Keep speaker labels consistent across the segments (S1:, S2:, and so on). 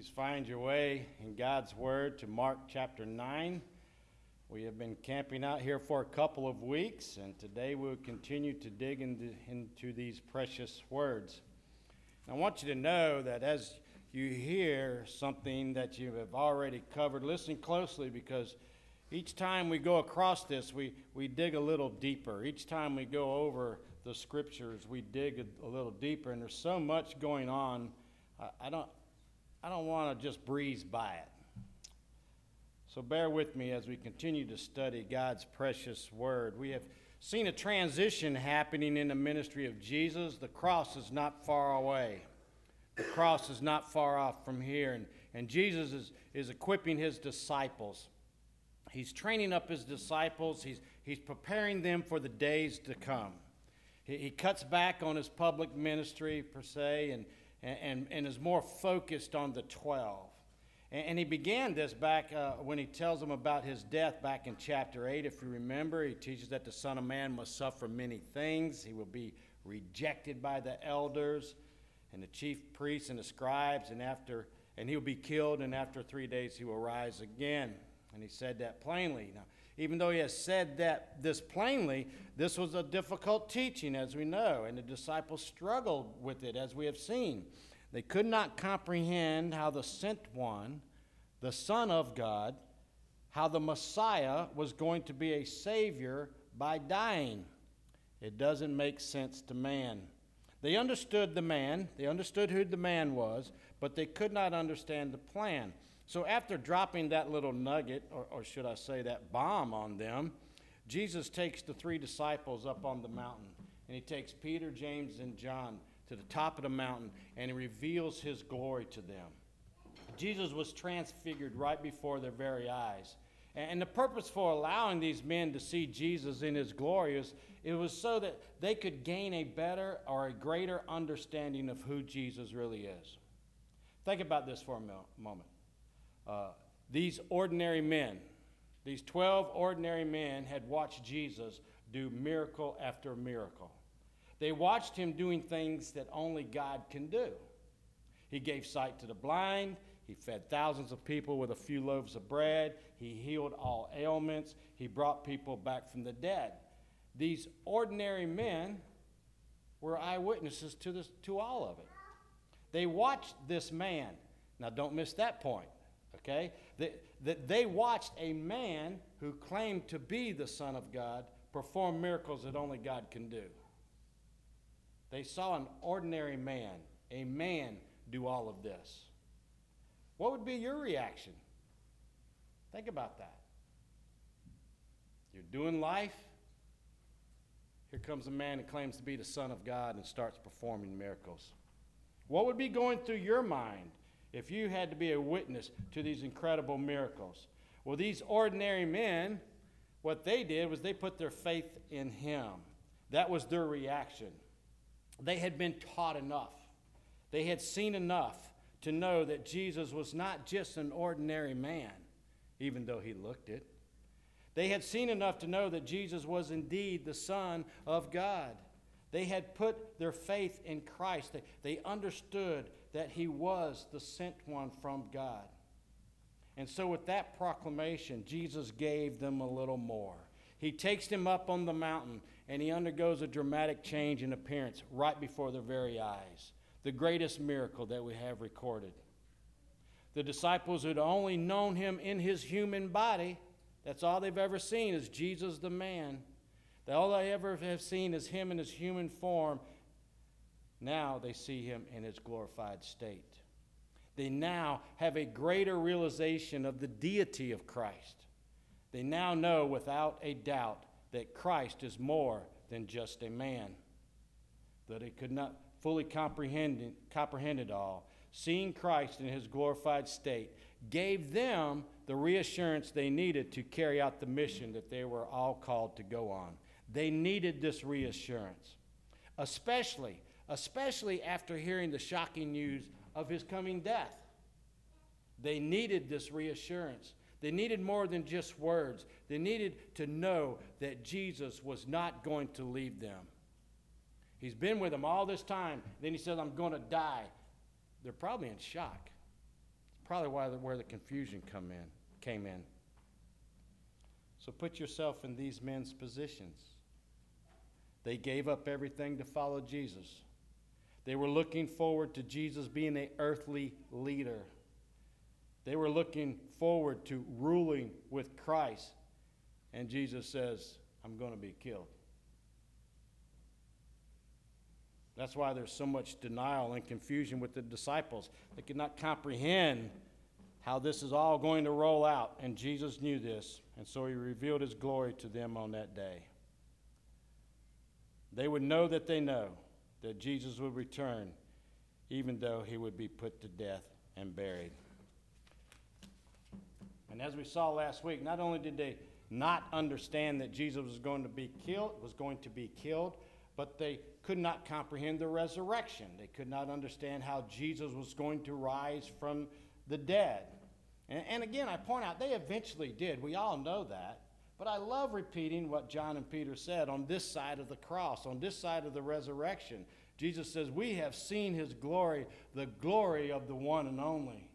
S1: Please find your way in God's Word to Mark chapter 9. We have been camping out here for a couple of weeks, and today we'll continue to dig into, into these precious words. And I want you to know that as you hear something that you have already covered, listen closely because each time we go across this, we, we dig a little deeper. Each time we go over the scriptures, we dig a, a little deeper, and there's so much going on. I, I don't, I don't want to just breeze by it. So bear with me as we continue to study God's precious word. We have seen a transition happening in the ministry of Jesus. The cross is not far away, the cross is not far off from here. And, and Jesus is, is equipping his disciples. He's training up his disciples, he's, he's preparing them for the days to come. He, he cuts back on his public ministry, per se, and and, and, and is more focused on the 12. And, and he began this back uh, when he tells them about his death back in chapter 8. If you remember, he teaches that the Son of Man must suffer many things. He will be rejected by the elders and the chief priests and the scribes, and after and he'll be killed, and after three days he will rise again. And he said that plainly. Now, even though he has said that this plainly, this was a difficult teaching, as we know, and the disciples struggled with it, as we have seen. They could not comprehend how the sent one, the Son of God, how the Messiah was going to be a Savior by dying. It doesn't make sense to man. They understood the man, they understood who the man was, but they could not understand the plan. So, after dropping that little nugget, or, or, should I say that bomb on them, Jesus takes the three disciples up on the mountain. And he takes Peter, James, and John to the top of the mountain and he reveals his glory to them. Jesus was transfigured right before their very eyes. And the purpose for allowing these men to see Jesus in his glory is it was so that they could gain a better or a greater understanding of who Jesus really is. Think about this for a moment. Uh, these ordinary men, these 12 ordinary men, had watched Jesus do miracle after miracle. They watched him doing things that only God can do. He gave sight to the blind. He fed thousands of people with a few loaves of bread. He healed all ailments. He brought people back from the dead. These ordinary men were eyewitnesses to, this, to all of it. They watched this man. Now, don't miss that point okay? That, that they watched a man who claimed to be the Son of God perform miracles that only God can do. They saw an ordinary man, a man, do all of this. What would be your reaction? Think about that. You're doing life. Here comes a man who claims to be the Son of God and starts performing miracles. What would be going through your mind if you had to be a witness to these incredible miracles. Well, these ordinary men, what they did was they put their faith in him. That was their reaction. They had been taught enough, they had seen enough to know that Jesus was not just an ordinary man, even though he looked it. They had seen enough to know that Jesus was indeed the Son of God. They had put their faith in Christ. They, they understood that he was the sent one from God. And so, with that proclamation, Jesus gave them a little more. He takes them up on the mountain and he undergoes a dramatic change in appearance right before their very eyes. The greatest miracle that we have recorded. The disciples had only known him in his human body. That's all they've ever seen is Jesus the man. All they ever have seen is him in his human form, now they see him in his glorified state. They now have a greater realization of the deity of Christ. They now know without a doubt that Christ is more than just a man, that they could not fully comprehend comprehend it all. Seeing Christ in his glorified state gave them the reassurance they needed to carry out the mission that they were all called to go on. They needed this reassurance, especially especially after hearing the shocking news of his coming death. They needed this reassurance. They needed more than just words. They needed to know that Jesus was not going to leave them. He's been with them all this time. Then he says, I'm going to die. They're probably in shock. probably why the, where the confusion come in, came in. So put yourself in these men's positions. They gave up everything to follow Jesus. They were looking forward to Jesus being an earthly leader. They were looking forward to ruling with Christ. And Jesus says, I'm going to be killed. That's why there's so much denial and confusion with the disciples. They could not comprehend how this is all going to roll out. And Jesus knew this, and so he revealed his glory to them on that day. They would know that they know that Jesus would return, even though he would be put to death and buried. And as we saw last week, not only did they not understand that Jesus was going to be killed, was going to be killed, but they could not comprehend the resurrection. They could not understand how Jesus was going to rise from the dead. And, and again, I point out, they eventually did. We all know that. But I love repeating what John and Peter said on this side of the cross, on this side of the resurrection. Jesus says, We have seen his glory, the glory of the one and only.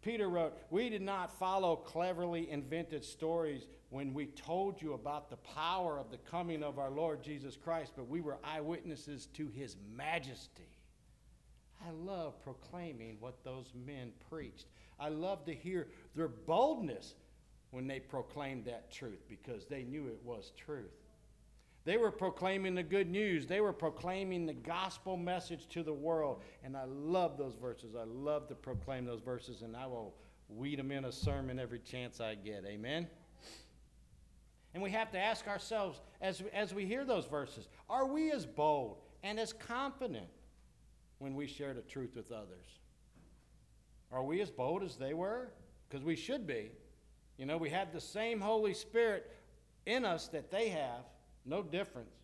S1: Peter wrote, We did not follow cleverly invented stories when we told you about the power of the coming of our Lord Jesus Christ, but we were eyewitnesses to his majesty. I love proclaiming what those men preached. I love to hear their boldness when they proclaimed that truth because they knew it was truth. They were proclaiming the good news. They were proclaiming the gospel message to the world. And I love those verses. I love to proclaim those verses, and I will weed them in a sermon every chance I get. Amen? And we have to ask ourselves as, as we hear those verses are we as bold and as confident when we share the truth with others? Are we as bold as they were? Because we should be. You know, we have the same Holy Spirit in us that they have, no difference.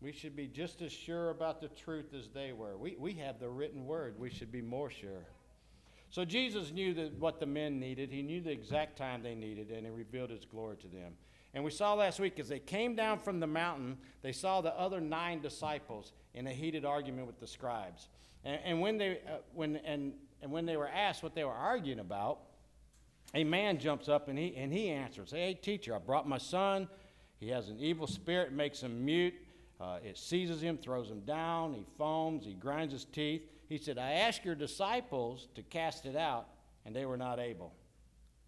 S1: We should be just as sure about the truth as they were. We, we have the written word. We should be more sure. So Jesus knew that what the men needed. He knew the exact time they needed, and he revealed his glory to them. And we saw last week as they came down from the mountain, they saw the other nine disciples in a heated argument with the scribes. And, and when, they, uh, when, and, and when they were asked what they were arguing about, a man jumps up and he, and he answers, Hey, teacher, I brought my son. He has an evil spirit, makes him mute. Uh, it seizes him, throws him down. He foams, he grinds his teeth. He said, I asked your disciples to cast it out, and they were not able.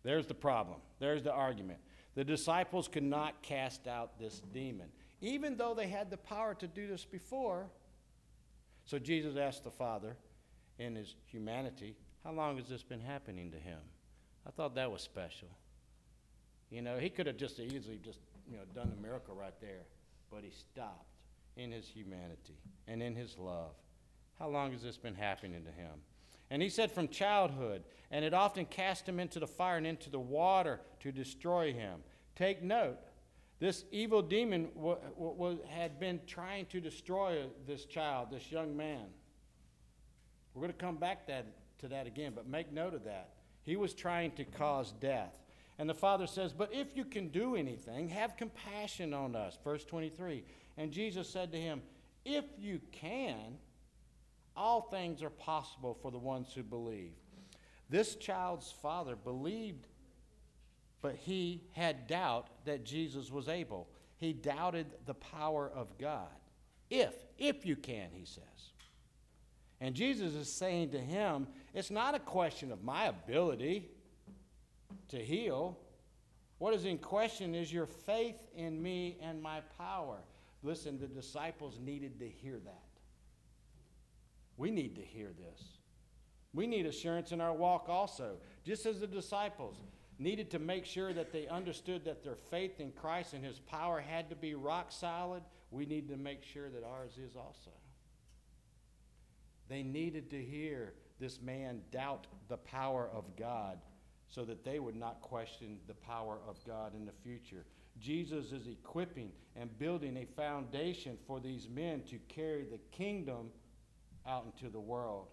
S1: There's the problem. There's the argument. The disciples could not cast out this demon, even though they had the power to do this before. So Jesus asked the Father, in his humanity, How long has this been happening to him? I thought that was special. You know, he could have just easily just, you know, done the miracle right there, but he stopped in his humanity and in his love. How long has this been happening to him? And he said from childhood, and it often cast him into the fire and into the water to destroy him. Take note, this evil demon w- w- had been trying to destroy this child, this young man. We're going to come back that, to that again, but make note of that. He was trying to cause death. And the father says, But if you can do anything, have compassion on us. Verse 23. And Jesus said to him, If you can, all things are possible for the ones who believe. This child's father believed, but he had doubt that Jesus was able. He doubted the power of God. If, if you can, he says. And Jesus is saying to him, it's not a question of my ability to heal. What is in question is your faith in me and my power. Listen, the disciples needed to hear that. We need to hear this. We need assurance in our walk also, just as the disciples needed to make sure that they understood that their faith in Christ and his power had to be rock solid. We need to make sure that ours is also. They needed to hear this man doubt the power of God so that they would not question the power of God in the future. Jesus is equipping and building a foundation for these men to carry the kingdom out into the world.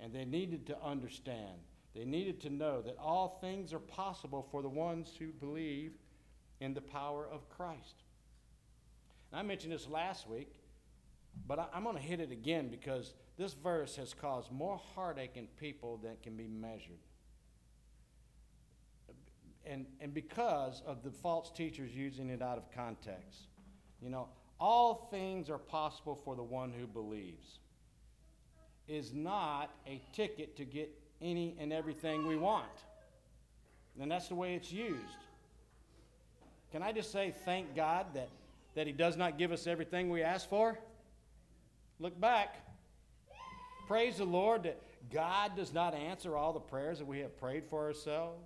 S1: And they needed to understand, they needed to know that all things are possible for the ones who believe in the power of Christ. And I mentioned this last week, but I, am going to hit it again because this verse has caused more heartache in people than can be measured. and, and because of the false teachers using it out of context. You know, all things are possible for the one who believes is not a ticket to get any and everything we want. And that's the way it's used. Can I just say thank God that, that He does not give us everything we ask for? Look back. Praise the Lord that God does not answer all the prayers that we have prayed for ourselves.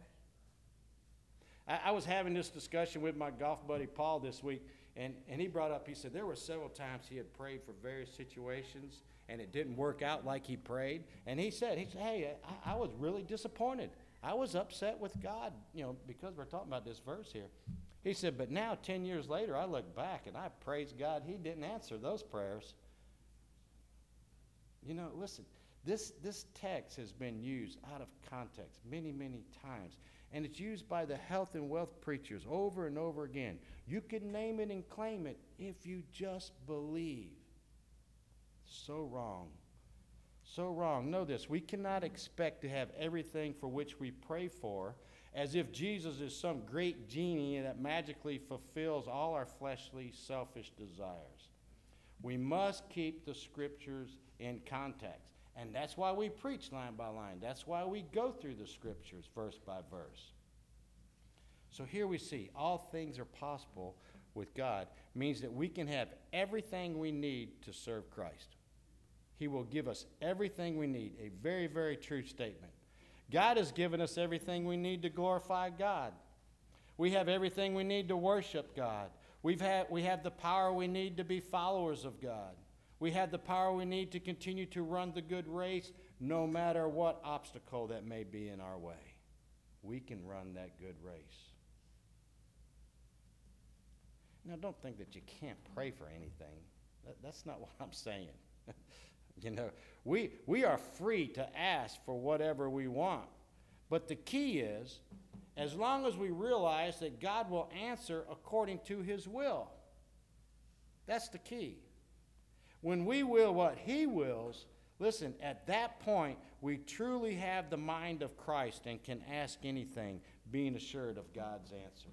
S1: I, I was having this discussion with my golf buddy Paul this week, and, and he brought up, he said there were several times he had prayed for various situations and it didn't work out like he prayed. And he said, he said, hey, I, I was really disappointed. I was upset with God, you know, because we're talking about this verse here. He said, but now, 10 years later, I look back and I praise God he didn't answer those prayers. You know, listen, this, this text has been used out of context many, many times. And it's used by the health and wealth preachers over and over again. You can name it and claim it if you just believe. So wrong. So wrong. Know this we cannot expect to have everything for which we pray for as if Jesus is some great genie that magically fulfills all our fleshly, selfish desires. We must keep the scriptures in context. And that's why we preach line by line. That's why we go through the scriptures verse by verse. So here we see all things are possible with God means that we can have everything we need to serve Christ. He will give us everything we need. A very, very true statement. God has given us everything we need to glorify God. We have everything we need to worship God. We've had, we have the power we need to be followers of God. We have the power we need to continue to run the good race no matter what obstacle that may be in our way. We can run that good race. Now, don't think that you can't pray for anything. That, that's not what I'm saying. You know, we, we are free to ask for whatever we want. But the key is, as long as we realize that God will answer according to his will. That's the key. When we will what he wills, listen, at that point, we truly have the mind of Christ and can ask anything, being assured of God's answer.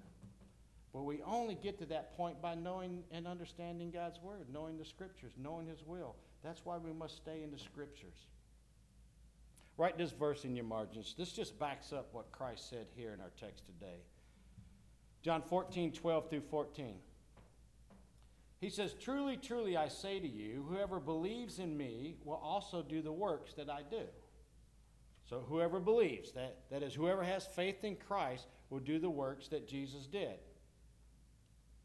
S1: But we only get to that point by knowing and understanding God's word, knowing the scriptures, knowing his will. That's why we must stay in the scriptures. Write this verse in your margins. This just backs up what Christ said here in our text today. John 14, 12 through 14. He says, Truly, truly, I say to you, whoever believes in me will also do the works that I do. So, whoever believes, that, that is, whoever has faith in Christ, will do the works that Jesus did.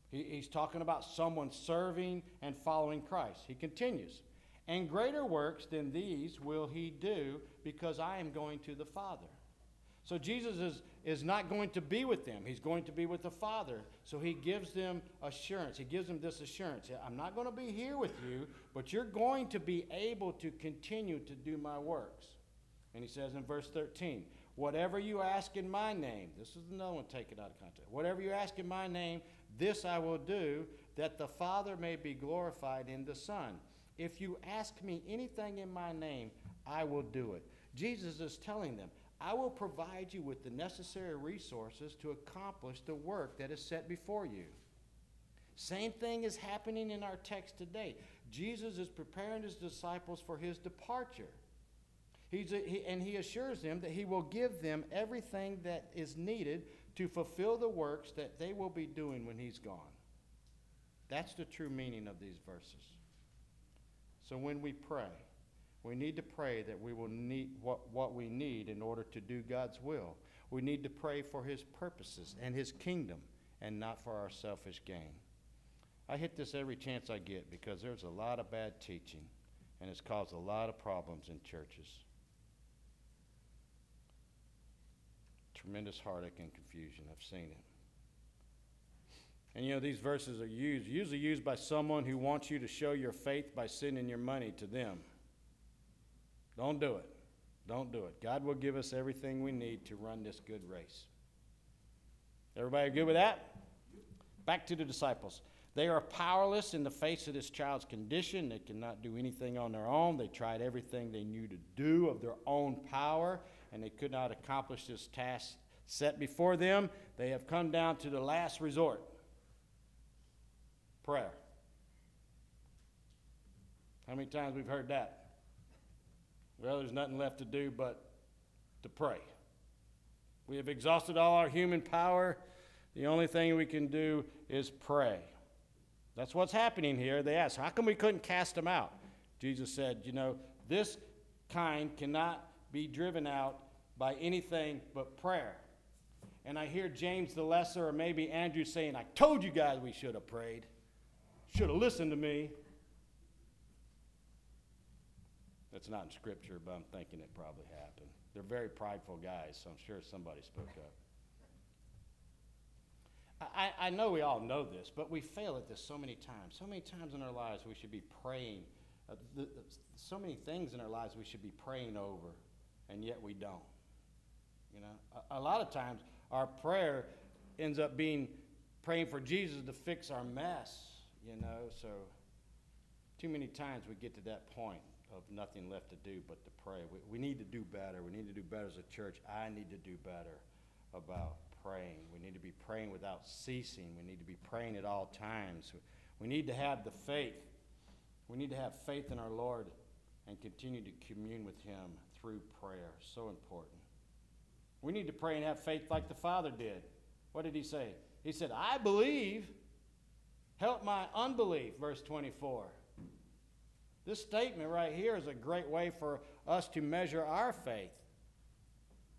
S1: He, he's talking about someone serving and following Christ. He continues, and greater works than these will he do because I am going to the Father. So Jesus is, is not going to be with them. He's going to be with the Father. So he gives them assurance. He gives them this assurance. I'm not going to be here with you, but you're going to be able to continue to do my works. And he says in verse 13, Whatever you ask in my name, this is another one taken out of context. Whatever you ask in my name, this I will do, that the Father may be glorified in the Son. If you ask me anything in my name, I will do it. Jesus is telling them, I will provide you with the necessary resources to accomplish the work that is set before you. Same thing is happening in our text today. Jesus is preparing his disciples for his departure. He's a, he, and he assures them that he will give them everything that is needed to fulfill the works that they will be doing when he's gone. That's the true meaning of these verses. So when we pray, we need to pray that we will need what, what we need in order to do God's will. We need to pray for His purposes and His kingdom and not for our selfish gain. I hit this every chance I get because there's a lot of bad teaching and it's caused a lot of problems in churches. Tremendous heartache and confusion. I've seen it. And you know, these verses are used, usually used by someone who wants you to show your faith by sending your money to them. Don't do it. Don't do it. God will give us everything we need to run this good race. Everybody good with that? Back to the disciples. They are powerless in the face of this child's condition. They cannot do anything on their own. They tried everything they knew to do of their own power, and they could not accomplish this task set before them, they have come down to the last resort prayer. How many times we've heard that? Well, there's nothing left to do but to pray. We have exhausted all our human power. The only thing we can do is pray. That's what's happening here. They ask, How come we couldn't cast them out? Jesus said, You know, this kind cannot be driven out by anything but prayer. And I hear James the Lesser or maybe Andrew saying, I told you guys we should have prayed, should have listened to me. That's not in Scripture, but I'm thinking it probably happened. They're very prideful guys, so I'm sure somebody spoke up. I, I know we all know this, but we fail at this so many times. So many times in our lives we should be praying. Uh, the, so many things in our lives we should be praying over, and yet we don't. You know, a, a lot of times our prayer ends up being praying for Jesus to fix our mess. You know, so too many times we get to that point of nothing left to do but to pray. We, we need to do better. We need to do better as a church. I need to do better about praying. We need to be praying without ceasing. We need to be praying at all times. We need to have the faith. We need to have faith in our Lord and continue to commune with Him through prayer. So important. We need to pray and have faith like the Father did. What did He say? He said, I believe, help my unbelief, verse 24. This statement right here is a great way for us to measure our faith.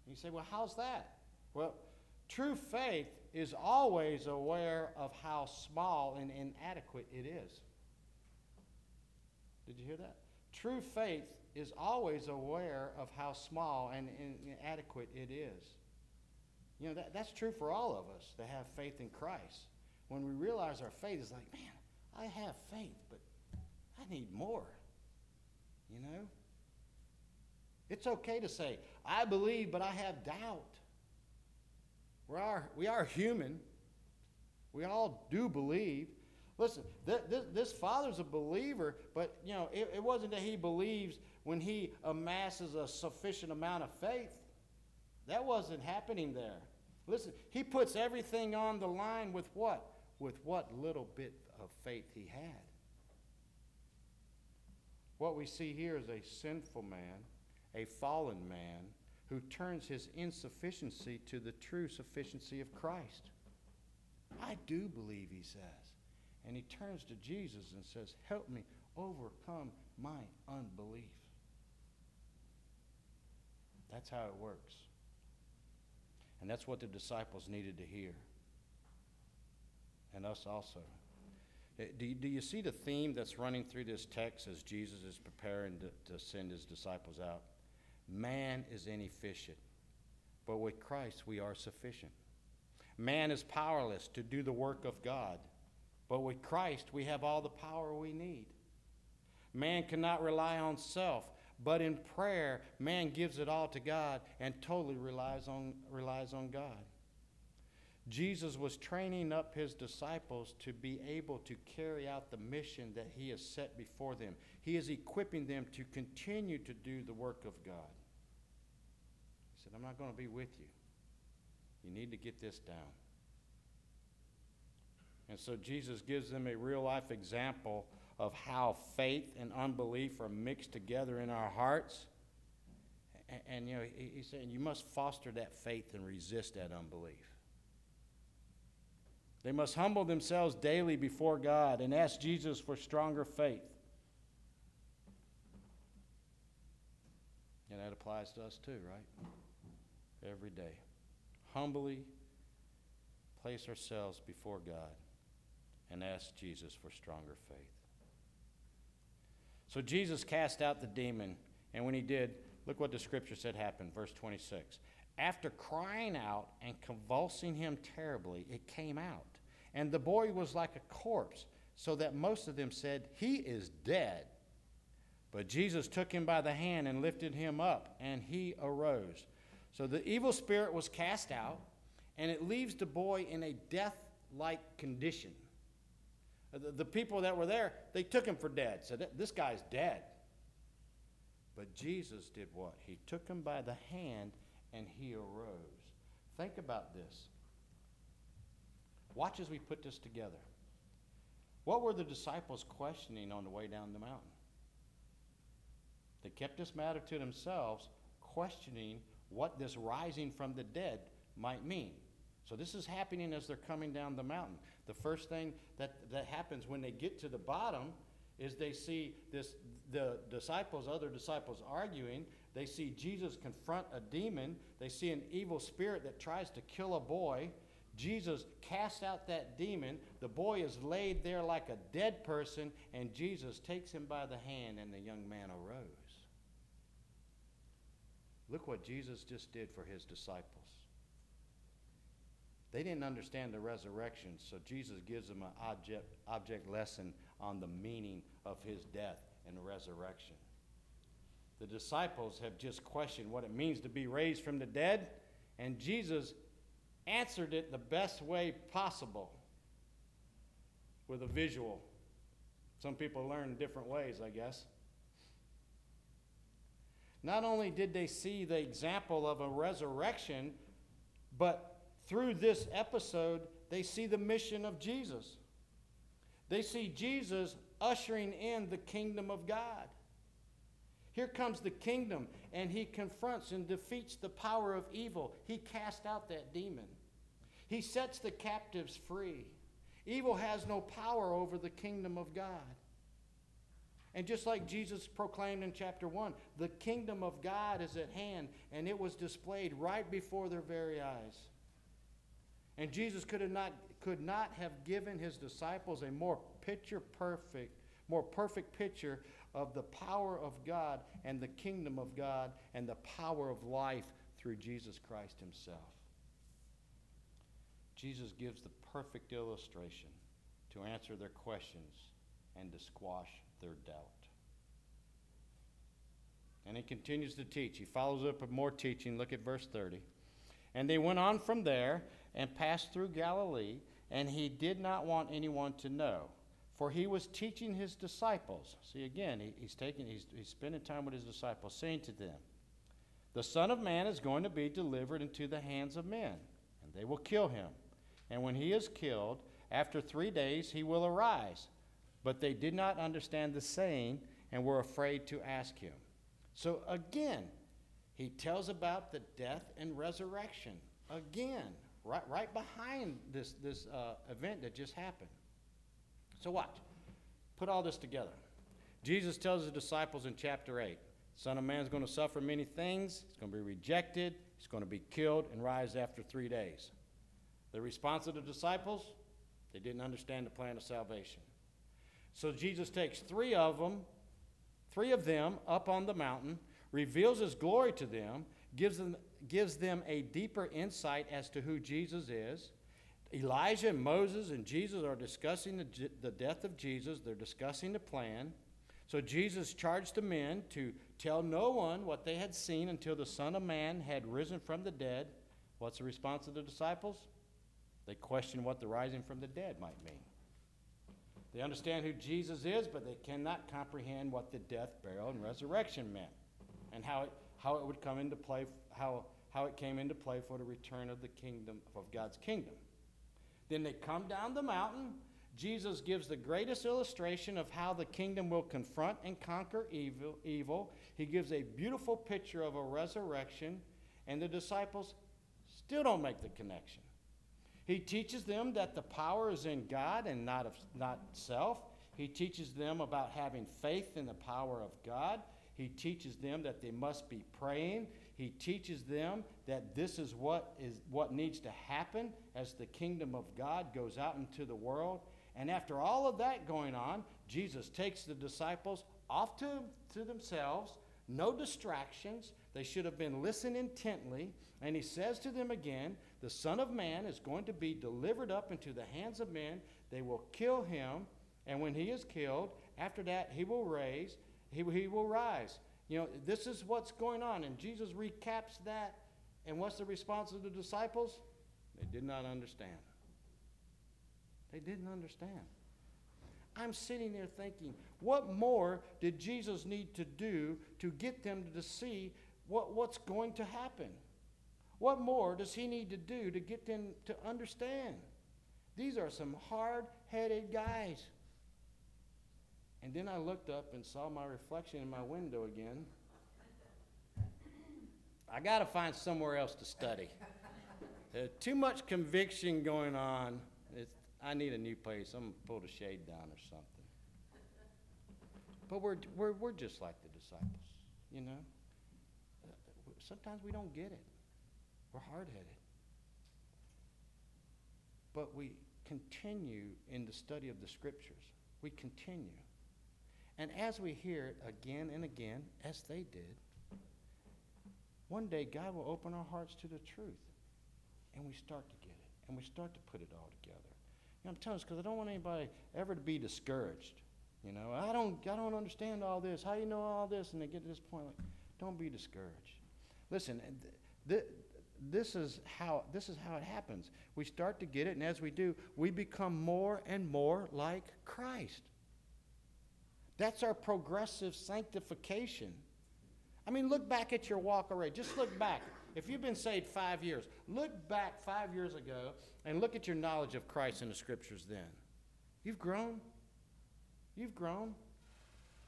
S1: You say, well, how's that? Well, true faith is always aware of how small and inadequate it is. Did you hear that? True faith is always aware of how small and inadequate it is. You know, that, that's true for all of us to have faith in Christ. When we realize our faith is like, man, I have faith, but I need more. You know? It's okay to say, I believe, but I have doubt. We are, we are human. We all do believe. Listen, th- th- this father's a believer, but you know, it, it wasn't that he believes when he amasses a sufficient amount of faith. That wasn't happening there. Listen, he puts everything on the line with what? With what little bit of faith he had. What we see here is a sinful man, a fallen man, who turns his insufficiency to the true sufficiency of Christ. I do believe, he says. And he turns to Jesus and says, Help me overcome my unbelief. That's how it works. And that's what the disciples needed to hear. And us also. Uh, do you, do you see the theme that's running through this text as Jesus is preparing to, to send his disciples out? Man is inefficient, but with Christ we are sufficient. Man is powerless to do the work of God, but with Christ we have all the power we need. Man cannot rely on self, but in prayer, man gives it all to God and totally relies on, relies on God. Jesus was training up his disciples to be able to carry out the mission that he has set before them. He is equipping them to continue to do the work of God. He said, I'm not going to be with you. You need to get this down. And so Jesus gives them a real life example of how faith and unbelief are mixed together in our hearts. And, and you know, he, he's saying you must foster that faith and resist that unbelief. They must humble themselves daily before God and ask Jesus for stronger faith. And that applies to us too, right? Every day. Humbly place ourselves before God and ask Jesus for stronger faith. So Jesus cast out the demon, and when he did, look what the scripture said happened, verse 26. After crying out and convulsing him terribly, it came out. And the boy was like a corpse, so that most of them said, He is dead. But Jesus took him by the hand and lifted him up, and he arose. So the evil spirit was cast out, and it leaves the boy in a death like condition. Uh, the, the, people that were there, they took him for dead, said, This guy's dead. But Jesus did what? He took him by the hand and he arose. Think about this. Watch as we put this together. What were the disciples questioning on the way down the mountain? They kept this matter to themselves, questioning what this rising from the dead might mean. So this is happening as they're coming down the mountain. The first thing that, that happens when they get to the bottom is they see this the disciples, other disciples arguing. They see Jesus confront a demon. They see an evil spirit that tries to kill a boy. Jesus casts out that demon. The boy is laid there like a dead person, and Jesus takes him by the hand, and the young man arose. Look what Jesus just did for his disciples. They didn't understand the resurrection, so Jesus gives them an object, object lesson on the meaning of his death and resurrection. The disciples have just questioned what it means to be raised from the dead, and Jesus answered it the best way possible with a visual. Some people learn different ways, I guess. Not only did they see the example of a resurrection, but through this episode, they see the mission of Jesus. They see Jesus ushering in the kingdom of God. Here comes the kingdom, and he confronts and defeats the power of evil. He cast out that demon, he sets the captives free. Evil has no power over the kingdom of God. And just like Jesus proclaimed in chapter 1, the kingdom of God is at hand, and it was displayed right before their very eyes. And Jesus could, have not, could not have given his disciples a more picture perfect, more perfect picture of the power of God and the kingdom of God and the power of life through Jesus Christ himself. Jesus gives the perfect illustration to answer their questions and to squash their doubt. And he continues to teach. He follows up with more teaching. Look at verse 30. And they went on from there and passed through Galilee, and he did not want anyone to know, for he was teaching his disciples. See, again, he, he's, taking, he's, he's spending time with his disciples, saying to them, The Son of Man is going to be delivered into the hands of men, and they will kill him. And when he is killed, after three days he will arise. But they did not understand the saying and were afraid to ask him. So again, he tells about the death and resurrection. Again, right, right behind this, this uh, event that just happened. So, watch. Put all this together. Jesus tells his disciples in chapter 8 Son of Man is going to suffer many things, he's going to be rejected, he's going to be killed, and rise after three days. The response of the disciples, they didn't understand the plan of salvation. So Jesus takes three of them, three of them up on the mountain, reveals his glory to them, gives them, gives them a deeper insight as to who Jesus is. Elijah and Moses and Jesus are discussing the, the death of Jesus, they're discussing the plan. So Jesus charged the men to tell no one what they had seen until the Son of Man had risen from the dead. What's the response of the disciples? They question what the rising from the dead might mean. They understand who Jesus is, but they cannot comprehend what the death, burial, and resurrection meant and how it, how it would come into play, how, how it came into play for the return of the kingdom, of God's kingdom. Then they come down the mountain. Jesus gives the greatest illustration of how the kingdom will confront and conquer evil, evil. He gives a beautiful picture of a resurrection, and the disciples still don't make the connection. He teaches them that the power is in God and not, of, not self. He teaches them about having faith in the power of God. He teaches them that they must be praying. He teaches them that this is what is what needs to happen as the kingdom of God goes out into the world. And after all of that going on, Jesus takes the disciples off to, to themselves, no distractions. They should have been listening intently. And he says to them again, the Son of Man is going to be delivered up into the hands of men. They will kill him, and when he is killed, after that, he will raise, he, he will rise. You know, this is what's going on. And Jesus recaps that. And what's the response of the disciples? They did not understand. They didn't understand. I'm sitting there thinking, what more did Jesus need to do to get them to see what, what's going to happen? What more does he need to do to get them to understand? These are some hard headed guys. And then I looked up and saw my reflection in my window again. I got to find somewhere else to study. There's too much conviction going on. It's, I need a new place. I'm going to pull the shade down or something. But we're, we're, we're just like the disciples, you know? Sometimes we don't get it. We're hard headed. But we continue in the study of the scriptures. We continue. And as we hear it again and again, as they did, one day God will open our hearts to the truth. And we start to get it. And we start to put it all together. You know, I'm telling you because I don't want anybody ever to be discouraged. You know, I don't, I don't understand all this. How you know all this? And they get to this point, like, don't be discouraged. Listen, th- th- this is how this is how it happens. We start to get it, and as we do, we become more and more like Christ. That's our progressive sanctification. I mean, look back at your walk already. Just look back. If you've been saved five years, look back five years ago and look at your knowledge of Christ in the scriptures then. You've grown. You've grown.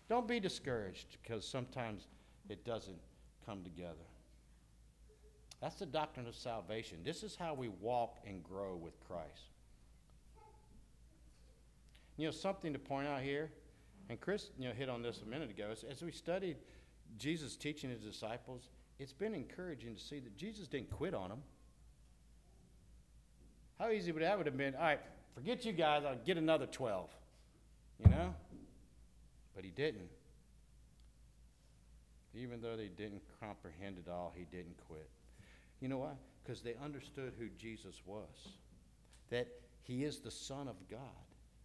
S1: Don't be discouraged because sometimes it doesn't come together. That's the doctrine of salvation. This is how we walk and grow with Christ. You know, something to point out here, and Chris you know, hit on this a minute ago, as, as we studied Jesus teaching his disciples, it's been encouraging to see that Jesus didn't quit on them. How easy would that would have been? All right, forget you guys, I'll get another 12. You know? But he didn't. Even though they didn't comprehend it all, he didn't quit. You know why? Because they understood who Jesus was. That he is the Son of God.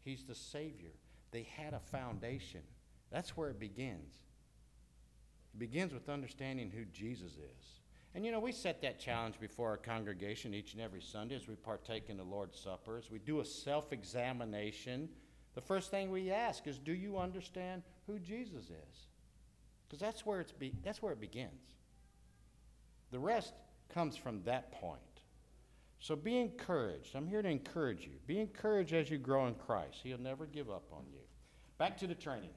S1: He's the Savior. They had a foundation. That's where it begins. It begins with understanding who Jesus is. And you know, we set that challenge before our congregation each and every Sunday as we partake in the Lord's Supper, as we do a self examination. The first thing we ask is, Do you understand who Jesus is? Because that's, where it's be- that's where it begins. The rest comes from that point. So be encouraged. I'm here to encourage you. Be encouraged as you grow in Christ. He'll never give up on you. Back to the training.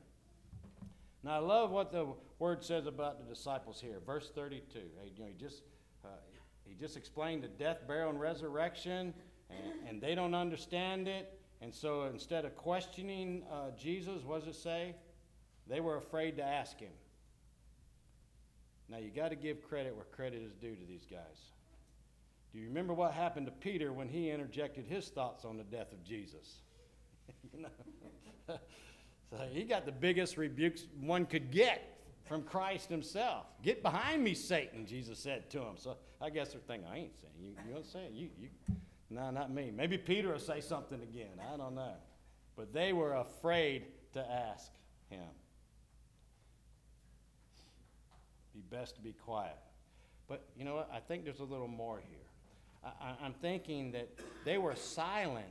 S1: Now, I love what the word says about the disciples here. Verse 32. You know, he, just, uh, he just explained the death, burial, and resurrection, and, and they don't understand it. And so instead of questioning uh, Jesus, what does it say? They were afraid to ask him. Now, you got to give credit where credit is due to these guys. Do you remember what happened to Peter when he interjected his thoughts on the death of Jesus? you know? so he got the biggest rebukes one could get from Christ himself. Get behind me, Satan, Jesus said to him. So I guess they're thinking, I ain't saying you. You know saying? You, you, no, not me. Maybe Peter will say something again. I don't know. But they were afraid to ask him. Be best to be quiet. But you know what? I think there's a little more here. I, am thinking that they were silent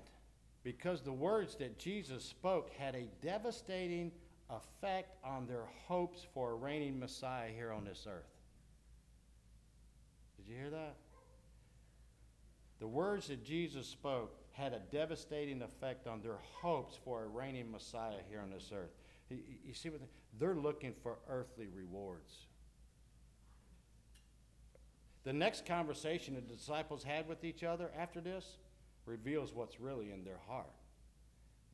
S1: because the words that Jesus spoke had a devastating effect on their hopes for a reigning Messiah here on this earth. Did you hear that? The words that Jesus spoke had a devastating effect on their hopes for a reigning Messiah here on this earth. You see what they're looking for earthly rewards. The next conversation the disciples had with each other after this reveals what's really in their heart.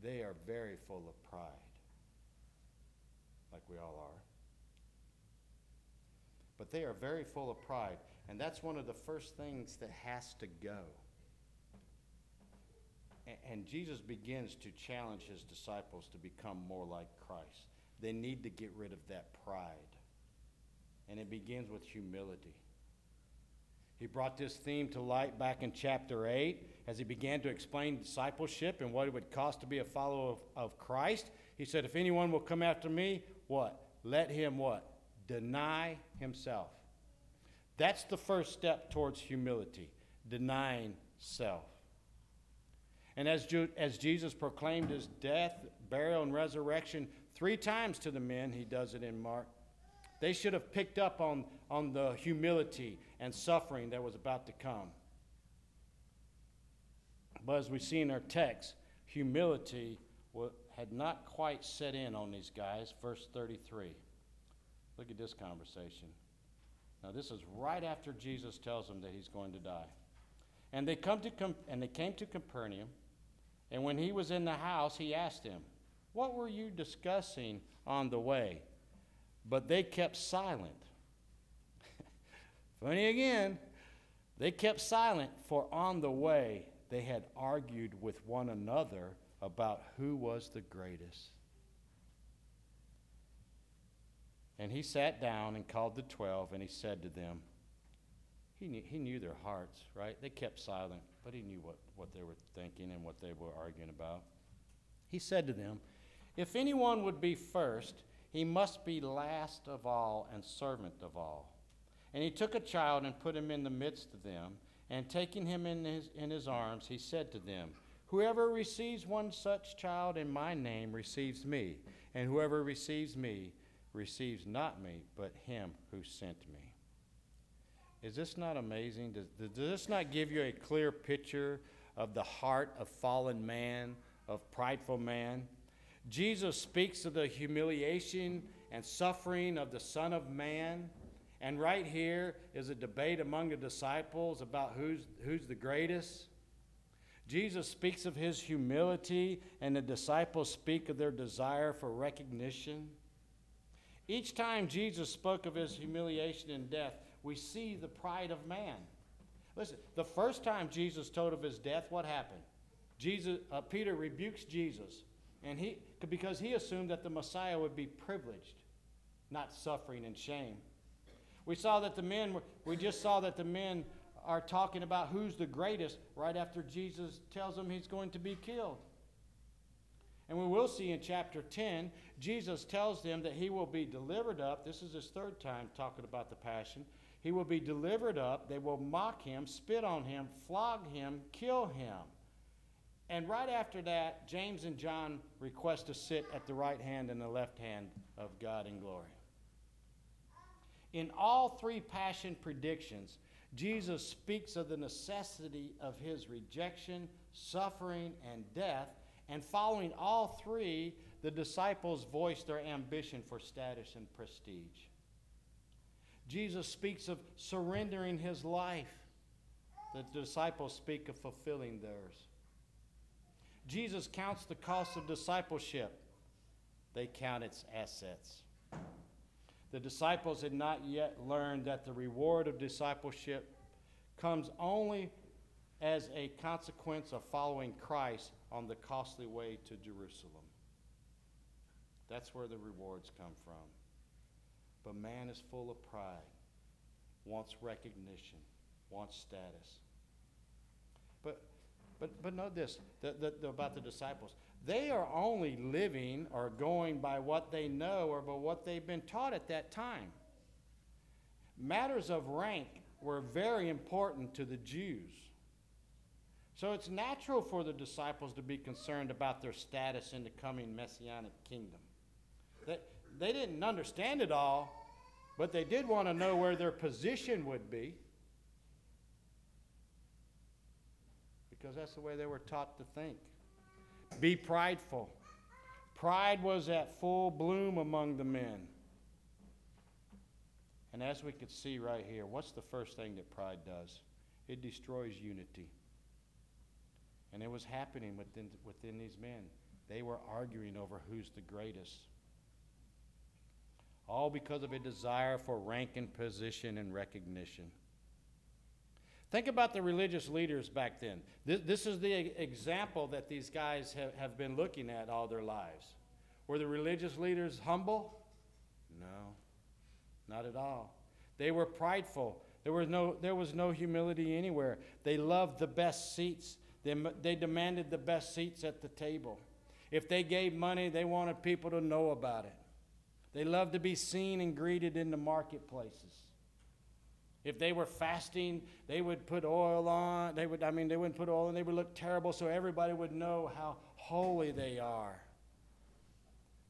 S1: They are very full of pride, like we all are. But they are very full of pride, and that's one of the first things that has to go. And Jesus begins to challenge his disciples to become more like Christ. They need to get rid of that pride. And it begins with humility. He brought this theme to light back in chapter 8 as he began to explain discipleship and what it would cost to be a follower of, of Christ. He said, If anyone will come after me, what? Let him what? Deny himself. That's the first step towards humility, denying self. And as, Ju- as Jesus proclaimed his death, burial, and resurrection three times to the men, he does it in Mark, they should have picked up on, on the humility and suffering that was about to come. But as we see in our text, humility had not quite set in on these guys. Verse 33. Look at this conversation. Now, this is right after Jesus tells them that he's going to die. And they, come to and they came to Capernaum, and when he was in the house, he asked them, What were you discussing on the way? But they kept silent. Funny again, they kept silent, for on the way they had argued with one another about who was the greatest. And he sat down and called the twelve, and he said to them, he knew, he knew their hearts, right? They kept silent, but he knew what, what they were thinking and what they were arguing about. He said to them, If anyone would be first, he must be last of all and servant of all. And he took a child and put him in the midst of them, and taking him in his, in his arms, he said to them, Whoever receives one such child in my name receives me, and whoever receives me receives not me, but him who sent me. Is this not amazing? Does, does this not give you a clear picture of the heart of fallen man, of prideful man? Jesus speaks of the humiliation and suffering of the Son of Man. And right here is a debate among the disciples about who's, who's the greatest. Jesus speaks of his humility, and the disciples speak of their desire for recognition. Each time Jesus spoke of his humiliation and death, we see the pride of man. Listen, the first time Jesus told of his death, what happened? Jesus, uh, Peter rebukes Jesus, and he because he assumed that the Messiah would be privileged, not suffering and shame. We saw that the men were, we just saw that the men are talking about who's the greatest right after Jesus tells them he's going to be killed. And we will see in chapter 10, Jesus tells them that he will be delivered up. This is his third time talking about the passion. He will be delivered up. They will mock him, spit on him, flog him, kill him. And right after that, James and John request to sit at the right hand and the left hand of God in glory. In all three passion predictions, Jesus speaks of the necessity of his rejection, suffering, and death. And following all three, the disciples voice their ambition for status and prestige. Jesus speaks of surrendering his life. The disciples speak of fulfilling theirs. Jesus counts the cost of discipleship. They count its assets. The disciples had not yet learned that the reward of discipleship comes only as a consequence of following Christ on the costly way to Jerusalem. That's where the rewards come from. But man is full of pride, wants recognition, wants status. But but but note this the, the, the, about the disciples. They are only living or going by what they know or by what they've been taught at that time. Matters of rank were very important to the Jews. So it's natural for the disciples to be concerned about their status in the coming messianic kingdom. They, they didn't understand it all, but they did want to know where their position would be. Because that's the way they were taught to think. Be prideful. Pride was at full bloom among the men. And as we could see right here, what's the first thing that pride does? It destroys unity. And it was happening within, within these men. They were arguing over who's the greatest. All because of a desire for rank and position and recognition. Think about the religious leaders back then. This, this is the example that these guys have, have been looking at all their lives. Were the religious leaders humble? No, not at all. They were prideful. There was no, there was no humility anywhere. They loved the best seats, they, they demanded the best seats at the table. If they gave money, they wanted people to know about it. They loved to be seen and greeted in the marketplaces. If they were fasting, they would put oil on. They would, I mean, they wouldn't put oil and they would look terrible so everybody would know how holy they are.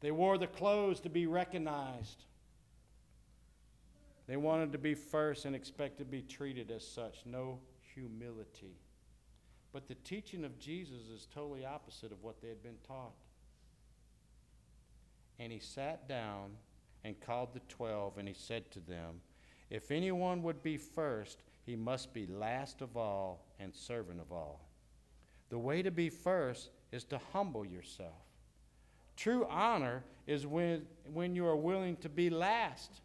S1: They wore the clothes to be recognized. They wanted to be first and expect to be treated as such. No humility. But the teaching of Jesus is totally opposite of what they had been taught. And he sat down and called the twelve, and he said to them, If anyone would be first, he must be last of all and servant of all. The way to be first is to humble yourself. True honor is when, when you are willing to be last.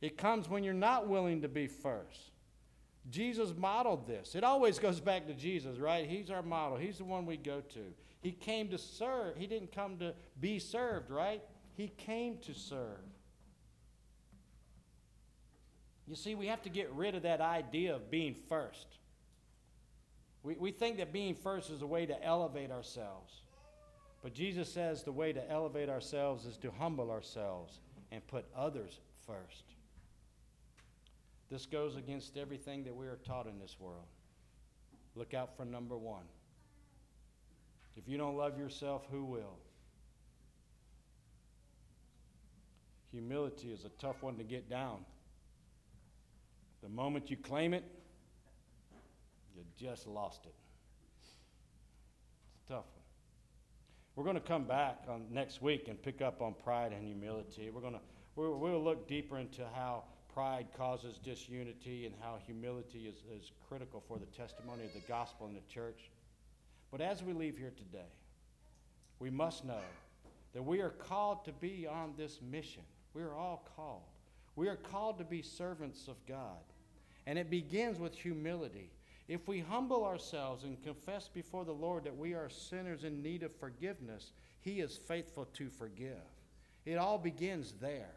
S1: It comes when you're not willing to be first. Jesus modeled this. It always goes back to Jesus, right? He's our model. He's the one we go to. He came to serve. He didn't come to be served, right? He came to serve. You see, we have to get rid of that idea of being first. We, we think that being first is a way to elevate ourselves. But Jesus says the way to elevate ourselves is to humble ourselves and put others first. This goes against everything that we are taught in this world. Look out for number one. If you don't love yourself, who will? Humility is a tough one to get down. The moment you claim it, you just lost it. It's a tough one. We're going to come back on next week and pick up on pride and humility. We're going to we'll, we'll look deeper into how pride causes disunity and how humility is, is critical for the testimony of the gospel in the church. But as we leave here today, we must know that we are called to be on this mission. We are all called. We are called to be servants of God. And it begins with humility. If we humble ourselves and confess before the Lord that we are sinners in need of forgiveness, He is faithful to forgive. It all begins there.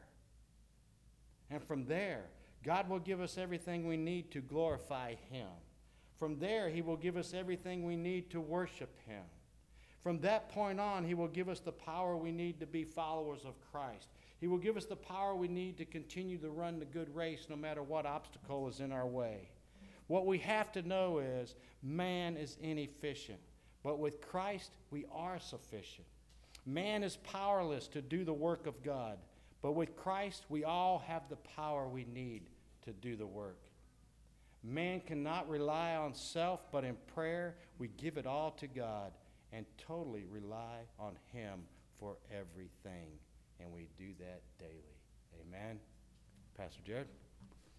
S1: And from there, God will give us everything we need to glorify Him. From there, He will give us everything we need to worship Him. From that point on, He will give us the power we need to be followers of Christ. He will give us the power we need to continue to run the good race no matter what obstacle is in our way. What we have to know is man is inefficient, but with Christ, we are sufficient. Man is powerless to do the work of God, but with Christ, we all have the power we need to do the work. Man cannot rely on self, but in prayer, we give it all to God and totally rely on Him for everything. And we do that daily. Amen. Pastor Jared?